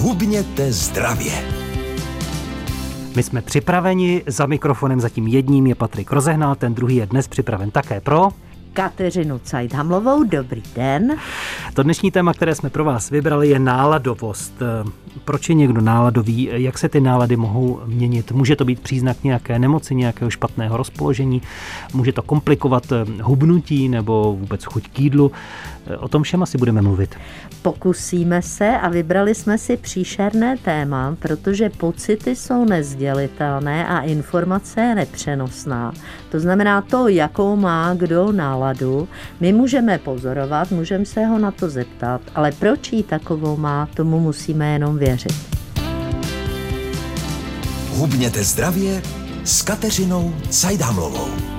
Hubněte zdravě. My jsme připraveni, za mikrofonem zatím jedním je Patrik Rozehnal, ten druhý je dnes připraven také pro... Kateřinu Cajdhamlovou, dobrý den. To dnešní téma, které jsme pro vás vybrali, je náladovost. Proč je někdo náladový? Jak se ty nálady mohou měnit? Může to být příznak nějaké nemoci, nějakého špatného rozpoložení? Může to komplikovat hubnutí nebo vůbec chuť k jídlu? O tom všem asi budeme mluvit. Pokusíme se a vybrali jsme si příšerné téma, protože pocity jsou nezdělitelné a informace je nepřenosná. To znamená to, jakou má kdo náladu, my můžeme pozorovat, můžeme se ho na to zeptat, ale proč ji takovou má, tomu musíme jenom věřit. Hubněte zdravě s Kateřinou Cajdhamlovou.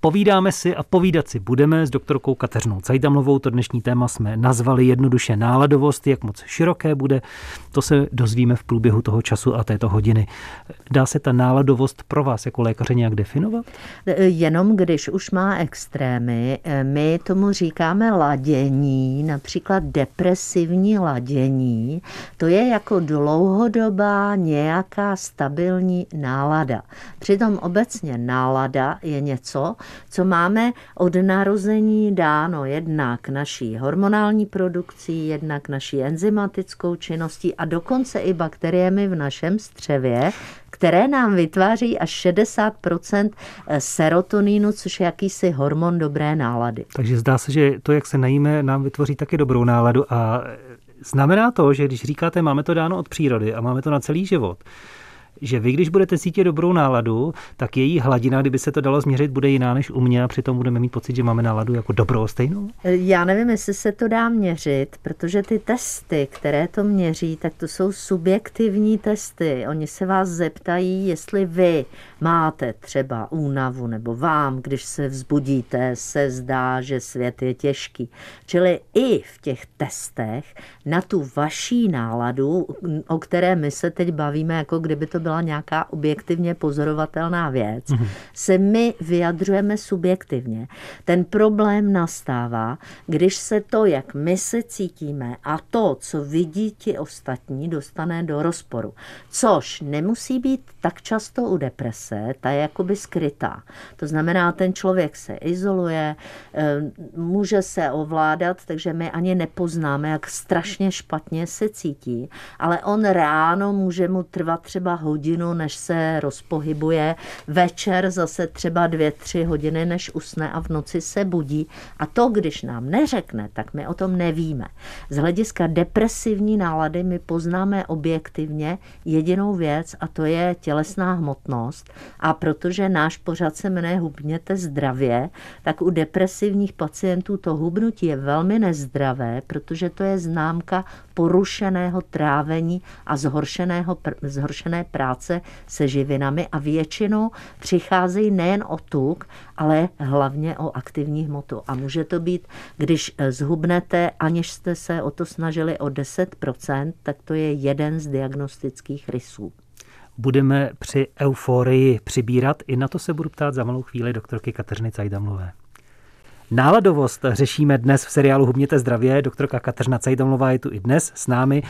Povídáme si a povídat si budeme s doktorkou Kateřinou Cajdamlovou. To dnešní téma jsme nazvali jednoduše náladovost. Jak moc široké bude, to se dozvíme v průběhu toho času a této hodiny. Dá se ta náladovost pro vás jako lékaře nějak definovat? Jenom když už má extrémy, my tomu říkáme ladění, například depresivní ladění. To je jako dlouhodobá nějaká stabilní nálada. Přitom obecně nálada je něco, co máme od narození dáno jednak naší hormonální produkcí, jednak naší enzymatickou činností a dokonce i bakteriemi v našem střevě, které nám vytváří až 60% serotonínu, což je jakýsi hormon dobré nálady. Takže zdá se, že to, jak se najíme, nám vytvoří taky dobrou náladu a znamená to, že když říkáte, máme to dáno od přírody a máme to na celý život, že vy, když budete cítit dobrou náladu, tak její hladina, kdyby se to dalo změřit, bude jiná než u mě a přitom budeme mít pocit, že máme náladu jako dobrou stejnou? Já nevím, jestli se to dá měřit, protože ty testy, které to měří, tak to jsou subjektivní testy. Oni se vás zeptají, jestli vy máte třeba únavu nebo vám, když se vzbudíte, se zdá, že svět je těžký. Čili i v těch testech na tu vaší náladu, o které my se teď bavíme, jako kdyby to byla nějaká objektivně pozorovatelná věc, mm-hmm. se my vyjadřujeme subjektivně. Ten problém nastává, když se to, jak my se cítíme a to, co vidí ti ostatní, dostane do rozporu. Což nemusí být tak často u deprese, ta je jakoby skrytá. To znamená, ten člověk se izoluje, eh, může se ovládat, takže my ani nepoznáme, jak strašně špatně se cítí, ale on ráno může mu trvat třeba hodinu než se rozpohybuje, večer zase třeba dvě, tři hodiny, než usne a v noci se budí. A to, když nám neřekne, tak my o tom nevíme. Z hlediska depresivní nálady my poznáme objektivně jedinou věc a to je tělesná hmotnost. A protože náš pořad se jmenuje Hubněte zdravě, tak u depresivních pacientů to hubnutí je velmi nezdravé, protože to je známka porušeného trávení a zhoršeného, zhoršené práce se živinami a většinou přicházejí nejen o tuk, ale hlavně o aktivní hmotu. A může to být, když zhubnete, aniž jste se o to snažili o 10%, tak to je jeden z diagnostických rysů budeme při euforii přibírat? I na to se budu ptát za malou chvíli doktorky Kateřiny Cajdamlové. Náladovost řešíme dnes v seriálu Hubněte zdravě. Doktorka Kateřina Cajdamlová je tu i dnes s námi.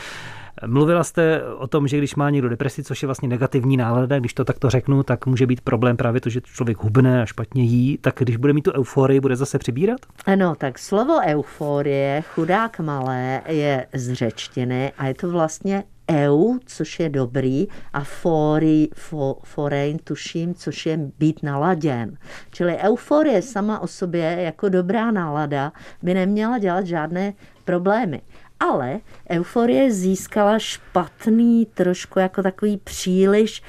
Mluvila jste o tom, že když má někdo depresi, což je vlastně negativní nálada, když to takto řeknu, tak může být problém právě to, že člověk hubne a špatně jí, tak když bude mít tu euforii, bude zase přibírat? Ano, tak slovo euforie, chudák malé, je z řečtiny a je to vlastně eu, což je dobrý, a fori, fo, forein, tuším, což je být naladěn. Čili euforie sama o sobě jako dobrá nálada by neměla dělat žádné problémy. Ale euforie získala špatný, trošku jako takový příliš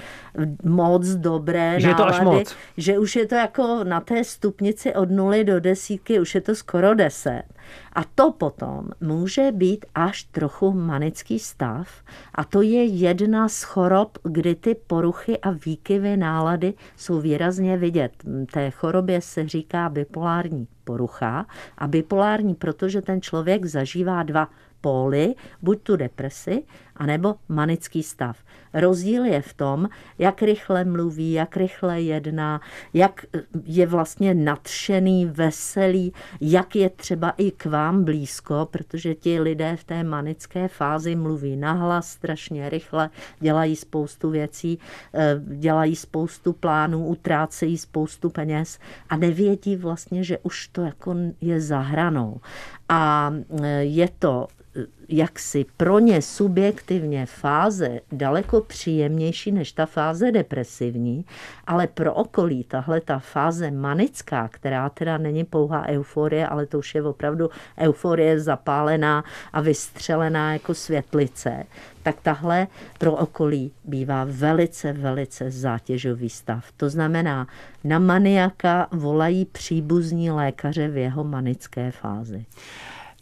moc dobré že nálady, je to až moc. že už je to jako na té stupnici od nuly do desítky, už je to skoro deset. A to potom může být až trochu manický stav a to je jedna z chorob, kdy ty poruchy a výkyvy nálady jsou výrazně vidět. Té chorobě se říká bipolární porucha a bipolární, protože ten člověk zažívá dva póly, buď tu depresi, anebo manický stav. Rozdíl je v tom, jak rychle mluví, jak rychle jedná, jak je vlastně nadšený, veselý, jak je třeba i k vám blízko, protože ti lidé v té manické fázi mluví nahlas, strašně rychle, dělají spoustu věcí, eh, dělají spoustu plánů, utrácejí spoustu peněz a nevědí vlastně, že už to jako je za hranou. A eh, je to jaksi pro ně subjektivně fáze daleko příjemnější než ta fáze depresivní, ale pro okolí tahle ta fáze manická, která teda není pouhá euforie, ale to už je opravdu euforie zapálená a vystřelená jako světlice, tak tahle pro okolí bývá velice, velice zátěžový stav. To znamená, na maniaka volají příbuzní lékaře v jeho manické fázi.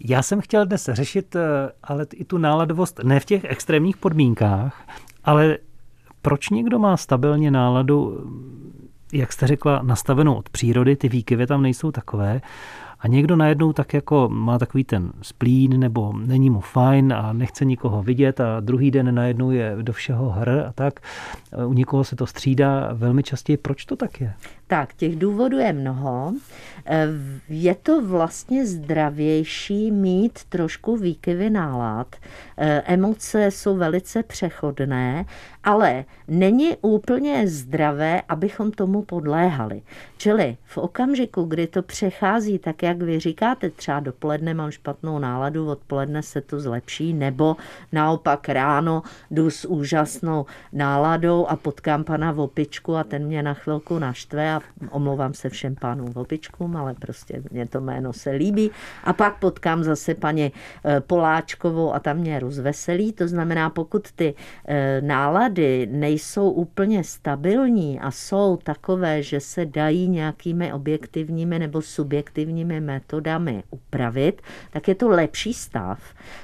Já jsem chtěl dnes řešit eh, ale i tu náladovost ne v těch extrémních podmínkách, ale proč někdo má stabilně náladu, jak jste řekla, nastavenou od přírody, ty výkyvy tam nejsou takové, a někdo najednou tak jako má takový ten splín nebo není mu fajn a nechce nikoho vidět a druhý den najednou je do všeho hr a tak. U někoho se to střídá velmi častěji. Proč to tak je? Tak, těch důvodů je mnoho. Eh, je to vlastně zdravější mít trošku výkyvy nálad. Eh, emoce jsou velice přechodné, ale není úplně zdravé, abychom tomu podléhali. Čili v okamžiku, kdy to přechází, tak jak vy říkáte, třeba dopoledne mám špatnou náladu, odpoledne se to zlepší, nebo naopak ráno jdu s úžasnou náladou a potkám pana Vopičku a ten mě na chvilku naštve a omlouvám se všem pánům Vopičkům, ale prostě mě to jméno se líbí. A pak potkám zase paní eh, Poláčkovou a tam mě rozveselí. To znamená, pokud ty eh, nálady nejsou úplně stabilní a jsou takové, že se dají nějakými objektivními nebo subjektivními metodami upravit, tak je to lepší stav.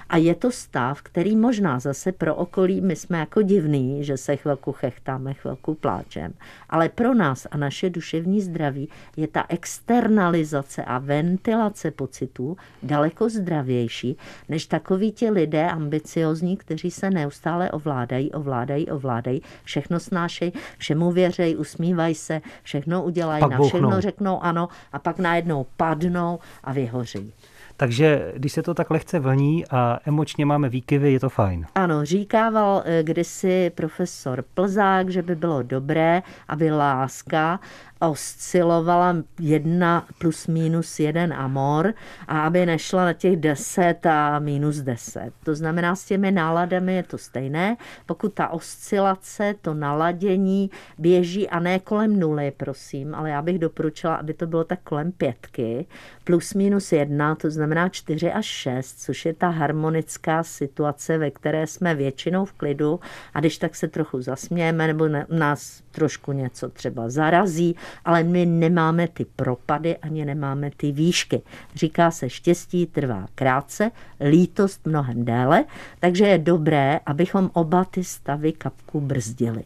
A je to stav, který možná zase pro okolí, my jsme jako divný, že se chvilku chechtáme, chvilku pláčem. Ale pro nás a naše duševní zdraví je ta externalizace a ventilace pocitů daleko zdravější, než takoví ti lidé ambiciozní, kteří se neustále ovládají, ovládají, ovládají, všechno snášejí, všemu věřej, usmívají se, všechno udělají, pak na všechno řeknou ano a pak najednou padnou a vyhoří. Takže když se to tak lehce vlní a emočně máme výkyvy, je to fajn. Ano, říkával eh, kdysi profesor Plzák, že by bylo dobré, aby láska oscilovala jedna plus minus jeden amor a aby nešla na těch deset a minus deset. To znamená, s těmi náladami je to stejné. Pokud ta oscilace, to naladění běží a ne kolem nuly, prosím, ale já bych doporučila, aby to bylo tak kolem pětky, plus minus jedna, to znamená čtyři až šest, což je ta harmonická situace, ve které jsme většinou v klidu a když tak se trochu zasmějeme nebo nás trošku něco třeba zarazí, ale my nemáme ty propady ani nemáme ty výšky. Říká se, štěstí trvá krátce, lítost mnohem déle, takže je dobré, abychom oba ty stavy kapku brzdili.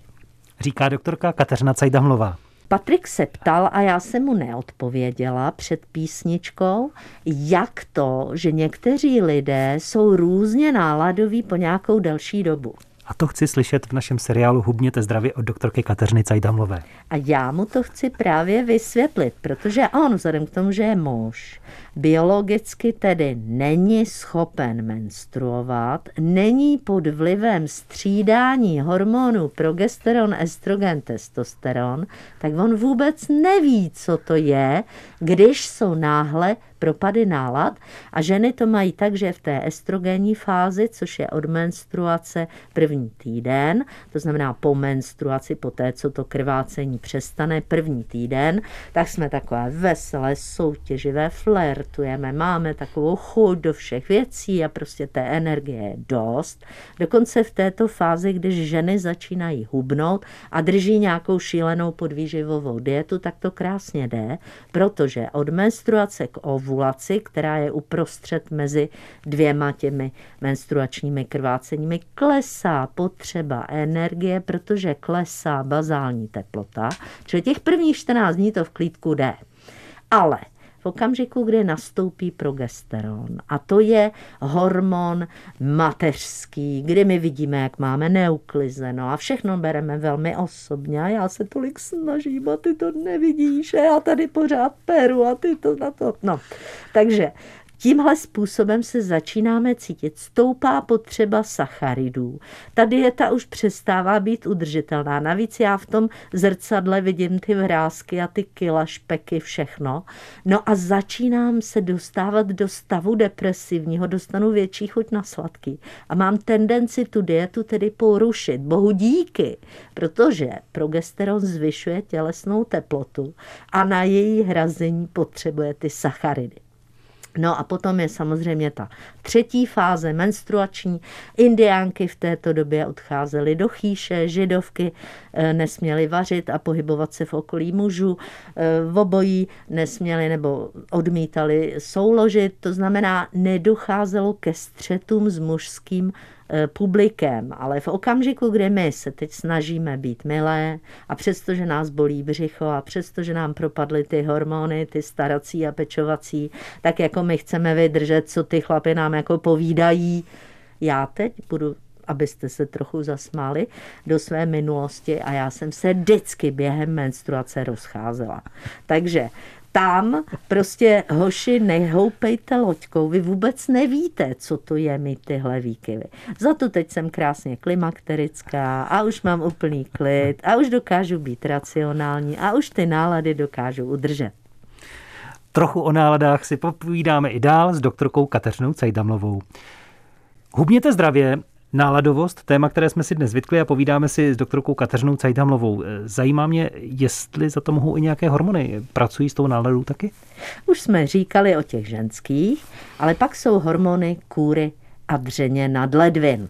Říká doktorka Kateřina Cajdamlová. Patrik se ptal a já jsem mu neodpověděla před písničkou, jak to, že někteří lidé jsou různě náladoví po nějakou delší dobu. A to chci slyšet v našem seriálu Hubněte zdravě od doktorky Kateřiny Cajdamlové. A já mu to chci právě vysvětlit, protože on, vzhledem k tomu, že je muž, biologicky tedy není schopen menstruovat, není pod vlivem střídání hormonů progesteron, estrogen, testosteron, tak on vůbec neví, co to je, když jsou náhle propady nálad. A ženy to mají tak, že v té estrogenní fázi, což je od menstruace první týden, to znamená po menstruaci, po té, co to krvácení přestane první týden, tak jsme takové veselé, soutěživé, flirtujeme, máme takovou chuť do všech věcí a prostě té energie je dost. Dokonce v této fázi, když ženy začínají hubnout a drží nějakou šílenou podvýživovou dietu, tak to krásně jde, protože od menstruace k ovu ovulaci, která je uprostřed mezi dvěma těmi menstruačními krváceními, klesá potřeba energie, protože klesá bazální teplota, čili těch prvních 14 dní to v klídku jde. Ale okamžiku, kdy nastoupí progesteron. A to je hormon mateřský, kdy my vidíme, jak máme neuklizeno a všechno bereme velmi osobně. A já se tolik snažím a ty to nevidíš a já tady pořád peru a ty to na to. No, takže Tímhle způsobem se začínáme cítit. Stoupá potřeba sacharidů. Ta dieta už přestává být udržitelná. Navíc já v tom zrcadle vidím ty vrázky a ty kila, špeky, všechno. No a začínám se dostávat do stavu depresivního, dostanu větší chuť na sladký. A mám tendenci tu dietu tedy porušit. Bohu díky, protože progesteron zvyšuje tělesnou teplotu a na její hrazení potřebuje ty sacharidy. No a potom je samozřejmě ta třetí fáze menstruační. Indiánky v této době odcházely do chýše, židovky eh, nesměly vařit a pohybovat se v okolí mužů, eh, v obojí nesměly nebo odmítali souložit, to znamená, nedocházelo ke střetům s mužským publikem, ale v okamžiku, kdy my se teď snažíme být milé a přestože nás bolí břicho a přestože nám propadly ty hormony, ty starací a pečovací, tak jako my chceme vydržet, co ty chlapy nám jako povídají. Já teď budu abyste se trochu zasmáli do své minulosti a já jsem se vždycky během menstruace rozcházela. Takže tam prostě hoši nehoupejte loďkou, vy vůbec nevíte, co to je mít tyhle výkyvy. Za to teď jsem krásně klimakterická a už mám úplný klid a už dokážu být racionální a už ty nálady dokážu udržet. Trochu o náladách si popovídáme i dál s doktorkou Kateřinou Cajdamlovou. Hubněte zdravě Náladovost, téma, které jsme si dnes vytkli a povídáme si s doktorkou Kateřinou Cajdamlovou. Zajímá mě, jestli za to mohou i nějaké hormony. Pracují s tou náladou taky? Už jsme říkali o těch ženských, ale pak jsou hormony kůry a dřeně nad ledvin.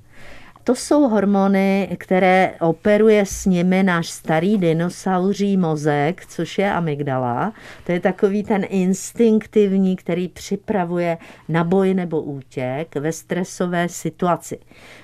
To jsou hormony, které operuje s nimi náš starý dinosauří mozek, což je amygdala. To je takový ten instinktivní, který připravuje na boj nebo útěk ve stresové situaci.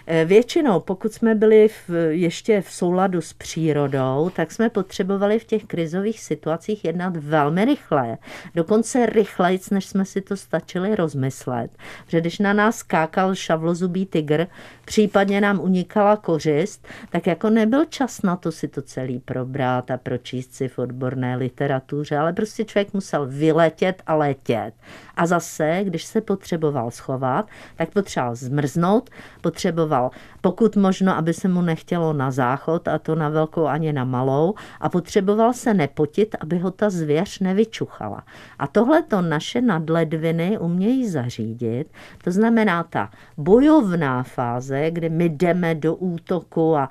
Eh, většinou, pokud jsme byli v, ještě v souladu s přírodou, tak jsme potřebovali v těch krizových situacích jednat velmi rychle. Dokonce rychleji, než jsme si to stačili rozmyslet. Protože když na nás skákal šavlozubý tygr, případně nám unikala kořist, tak jako nebyl čas na to si to celý probrat a pročíst si v odborné literatuře, ale prostě člověk musel vyletět a letět. A zase, když se potřeboval schovat, tak potřeboval zmrznout, potřeboval pokud možno, aby se mu nechtělo na záchod, a to na velkou ani na malou, a potřeboval se nepotit, aby ho ta zvěř nevyčuchala. A tohle to naše nadledviny umějí zařídit, to znamená ta bojovná fáze, kdy my jdeme do útoku a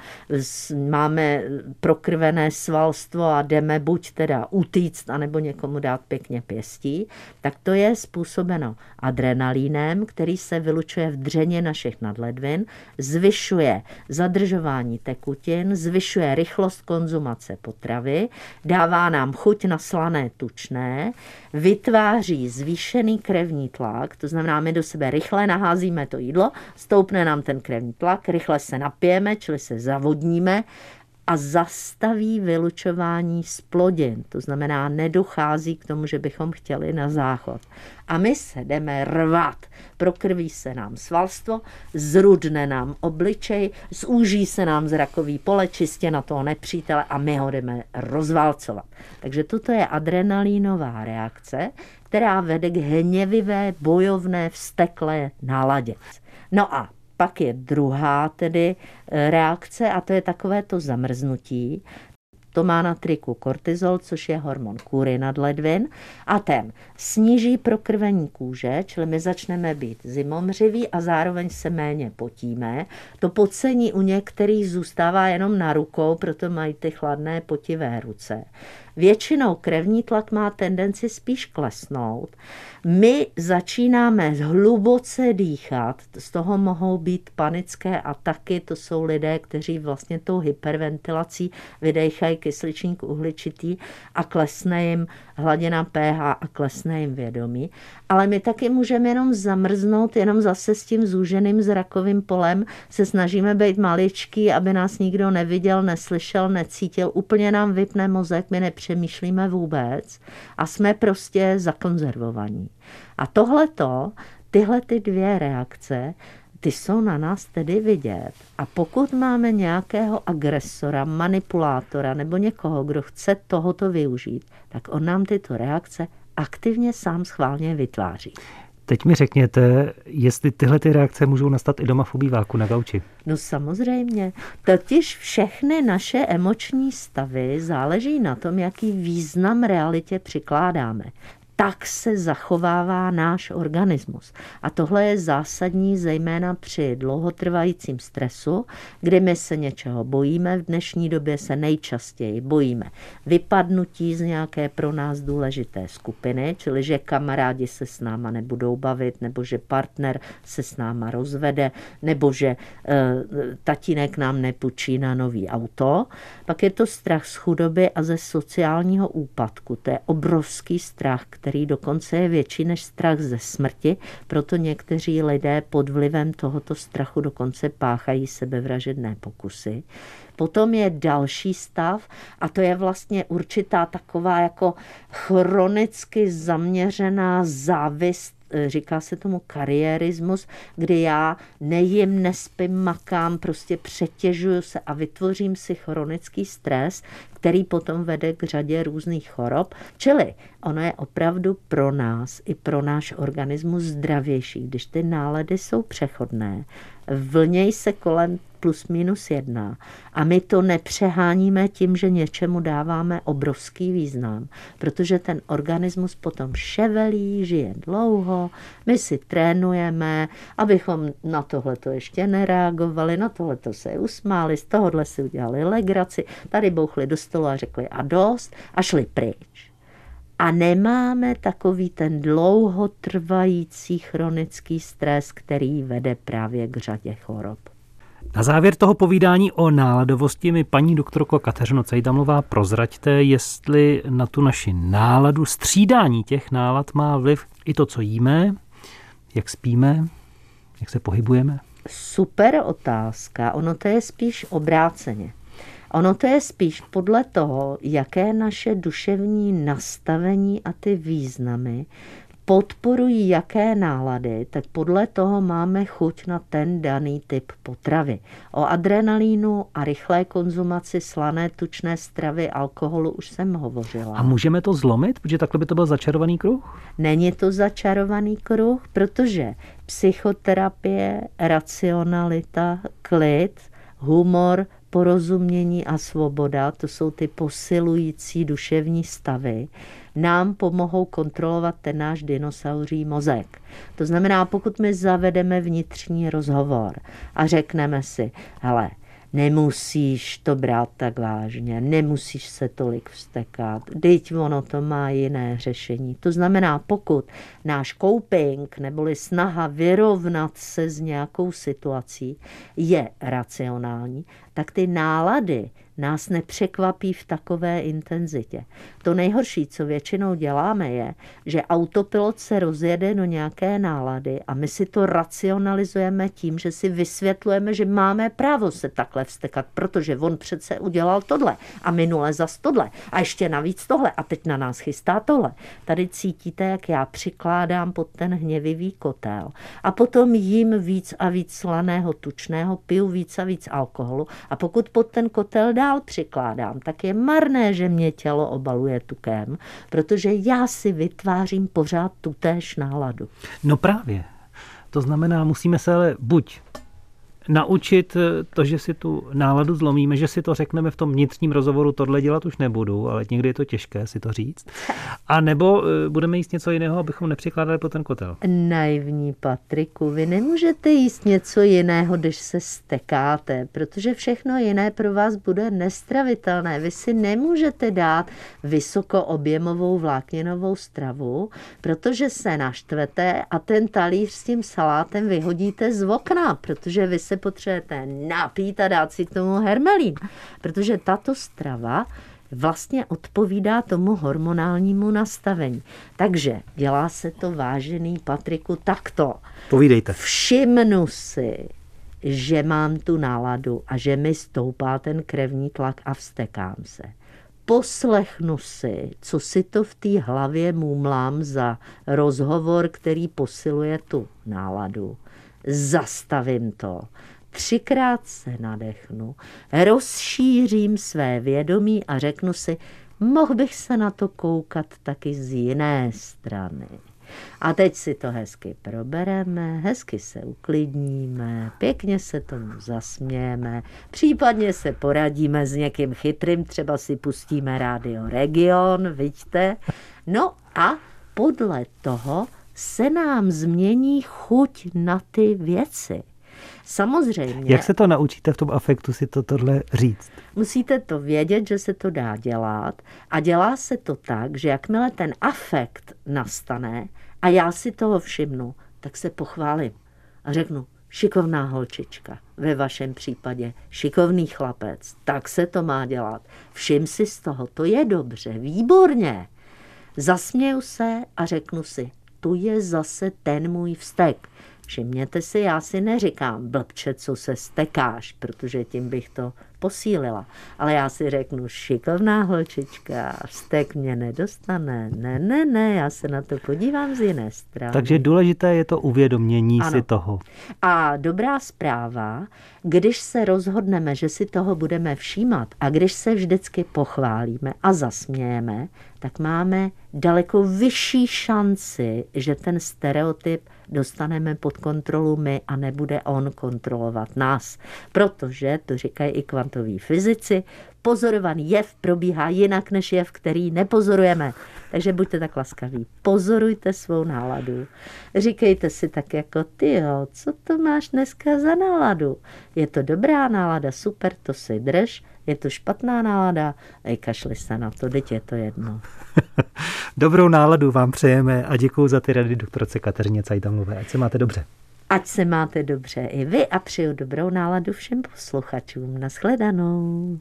máme prokrvené svalstvo a jdeme buď teda utíct, anebo někomu dát pěkně pěstí, tak to je způsobeno adrenalínem, který se vylučuje v dřeně našich nadledvin, zvyšuje zadržování tekutin, zvyšuje rychlost konzumace potravy, dává nám chuť na slané tučné, vytváří zvýšený krevní tlak, to znamená, my do sebe rychle naházíme to jídlo, stoupne nám ten krevní tlak, rychle se napijeme, čili se zavodníme a zastaví vylučování z plodin. To znamená, nedochází k tomu, že bychom chtěli na záchod. A my se jdeme rvat. Prokrví se nám svalstvo, zrudne nám obličej, zúží se nám zrakový pole čistě na toho nepřítele a my ho jdeme rozvalcovat. Takže toto je adrenalínová reakce, která vede k hněvivé, bojovné, vsteklé náladě. No a pak je druhá tedy eh, reakce a to je takové to zamrznutí. To má na triku kortizol, což je hormon kůry nad ledvin a ten sníží prokrvení kůže, čili my začneme být zimomřiví a zároveň se méně potíme. To pocení u některých zůstává jenom na rukou, proto mají ty chladné potivé ruce. Většinou krevní tlak má tendenci spíš klesnout. My začínáme hluboce dýchat, z toho mohou být panické ataky, to jsou lidé, kteří vlastně tou hyperventilací vydejchají kysličník uhličitý a klesne jim hladina pH a klesne jim vědomí. Ale my taky můžeme jenom zamrznout, jenom zase s tím zúženým zrakovým polem se snažíme být maličký, aby nás nikdo neviděl, neslyšel, necítil. Úplně nám vypne mozek, my nepřijde nepřemýšlíme vůbec a jsme prostě zakonzervovaní. A tohleto, tyhle ty dvě reakce, ty jsou na nás tedy vidět. A pokud máme nějakého agresora, manipulátora nebo někoho, kdo chce tohoto využít, tak on nám tyto reakce aktivně sám schválně vytváří. Teď mi řekněte, jestli tyhle ty reakce můžou nastat i doma v obýváku na gauči. No samozřejmě. Totiž všechny naše emoční stavy záleží na tom, jaký význam realitě přikládáme tak se zachovává náš organismus. A tohle je zásadní zejména při dlouhotrvajícím stresu, kdy my se něčeho bojíme. V dnešní době se nejčastěji bojíme vypadnutí z nějaké pro nás důležité skupiny, čili že kamarádi se s náma nebudou bavit, nebo že partner se s náma rozvede, nebo že e, tatínek nám nepůjčí na nový auto. Pak je to strach z chudoby a ze sociálního úpadku. To je obrovský strach, který dokonce je větší než strach ze smrti, proto někteří lidé pod vlivem tohoto strachu dokonce páchají sebevražedné pokusy. Potom je další stav a to je vlastně určitá taková jako chronicky zaměřená závist říká se tomu kariérismus, kdy já nejím, nespím, makám, prostě přetěžuju se a vytvořím si chronický stres, který potom vede k řadě různých chorob. Čili ono je opravdu pro nás i pro náš organismus zdravější, když ty nálady jsou přechodné, vlněj se kolem plus minus jedna. A my to nepřeháníme tím, že něčemu dáváme obrovský význam, protože ten organismus potom ševelí, žije dlouho, my si trénujeme, abychom na tohle to ještě nereagovali, na tohle to se usmáli, z tohohle si udělali legraci, tady bouchli do stolu a řekli a dost a šli pryč. A nemáme takový ten dlouhotrvající chronický stres, který vede právě k řadě chorob. Na závěr toho povídání o náladovosti mi paní doktorko Kateřino Cejdamlová prozraďte, jestli na tu naši náladu, střídání těch nálad má vliv i to, co jíme, jak spíme, jak se pohybujeme? Super otázka. Ono to je spíš obráceně. Ono to je spíš podle toho, jaké naše duševní nastavení a ty významy podporují jaké nálady, tak podle toho máme chuť na ten daný typ potravy. O adrenalínu a rychlé konzumaci slané tučné stravy, alkoholu už jsem hovořila. A můžeme to zlomit, protože takhle by to byl začarovaný kruh? Není to začarovaný kruh, protože psychoterapie, racionalita, klid, humor, porozumění a svoboda, to jsou ty posilující duševní stavy, nám pomohou kontrolovat ten náš dinosauří mozek. To znamená, pokud my zavedeme vnitřní rozhovor a řekneme si, hele, nemusíš to brát tak vážně, nemusíš se tolik vstekat, teď ono to má jiné řešení. To znamená, pokud náš coping neboli snaha vyrovnat se s nějakou situací je racionální, tak ty nálady nás nepřekvapí v takové intenzitě. To nejhorší, co většinou děláme, je, že autopilot se rozjede do nějaké nálady a my si to racionalizujeme tím, že si vysvětlujeme, že máme právo se takhle vstekat, protože on přece udělal tohle a minule zas tohle a ještě navíc tohle a teď na nás chystá tohle. Tady cítíte, jak já přikládám pod ten hněvivý kotel a potom jím víc a víc slaného tučného, piju víc a víc alkoholu a pokud pod ten kotel dál přikládám, tak je marné, že mě tělo obaluje tukem, protože já si vytvářím pořád tutéž náladu. No právě. To znamená, musíme se ale buď naučit eh, to, že si tu náladu zlomíme, že si to řekneme v tom vnitřním rozhovoru, tohle dělat už nebudu, ale někdy je to těžké si to říct. A nebo eh, budeme jíst něco jiného, abychom nepřikládali po ten kotel. Naivní Patriku, vy nemůžete jíst něco jiného, když se stekáte, protože všechno jiné pro vás bude nestravitelné. Vy si nemůžete dát vysokoobjemovou vlákninovou stravu, protože se naštvete a ten talíř s tím salátem vyhodíte z okna, protože vy se se potřebujete napít a dát si k tomu hermelín, protože tato strava vlastně odpovídá tomu hormonálnímu nastavení. Takže dělá se to, vážený Patriku, takto. Povídejte. Všimnu si, že mám tu náladu a že mi stoupá ten krevní tlak a vstekám se. poslechnu si, co si to v té hlavě mumlám za rozhovor, který posiluje tu náladu. Zastavím to, třikrát se nadechnu, rozšířím své vědomí a řeknu si, mohl bych se na to koukat taky z jiné strany. A teď si to hezky probereme, hezky se uklidníme, pěkně se tomu zasmějeme, případně se poradíme s někým chytrým, třeba si pustíme rádio Region, vidíte? No a podle toho se nám změní chuť na ty věci. Samozřejmě. Jak se to naučíte v tom afektu si to tohle říct? Musíte to vědět, že se to dá dělat a dělá se to tak, že jakmile ten afekt nastane a já si toho všimnu, tak se pochválím a řeknu, šikovná holčička, ve vašem případě šikovný chlapec, tak se to má dělat. Všim si z toho, to je dobře, výborně. Zasměju se a řeknu si, tu je zase ten můj vztek. Všimněte si, já si neříkám blbče, co se stekáš, protože tím bych to posílila. Ale já si řeknu, šikovná holčička, vztek mě nedostane. Ne, ne, ne, já se na to podívám z jiné strany. Takže důležité je to uvědomění Ano. si toho. A dobrá zpráva, když se rozhodneme, že si toho budeme všímat a když se vždycky pochválíme a zasmějeme, tak máme daleko vyšší šanci, že ten stereotyp dostaneme pod kontrolu my a nebude on kontrolovat nás. Protože, to říkají i kvantoví fyzici, pozorovaný jev probíhá jinak než jev, který nepozorujeme. Takže buďte tak laskaví, pozorujte svou náladu. Říkejte si tak jako ty, jo, co to máš dneska za náladu? Je to dobrá nálada, super, to si drž, je to špatná nálada, ej, kašli se na to, teď je to jedno. Dobrou náladu vám přejeme a děkuji za ty rady doktorce Kateřině Cajdamlové. Ať se máte dobře. Ať se máte dobře i vy a přeju dobrou náladu všem posluchačům. Naschledanou.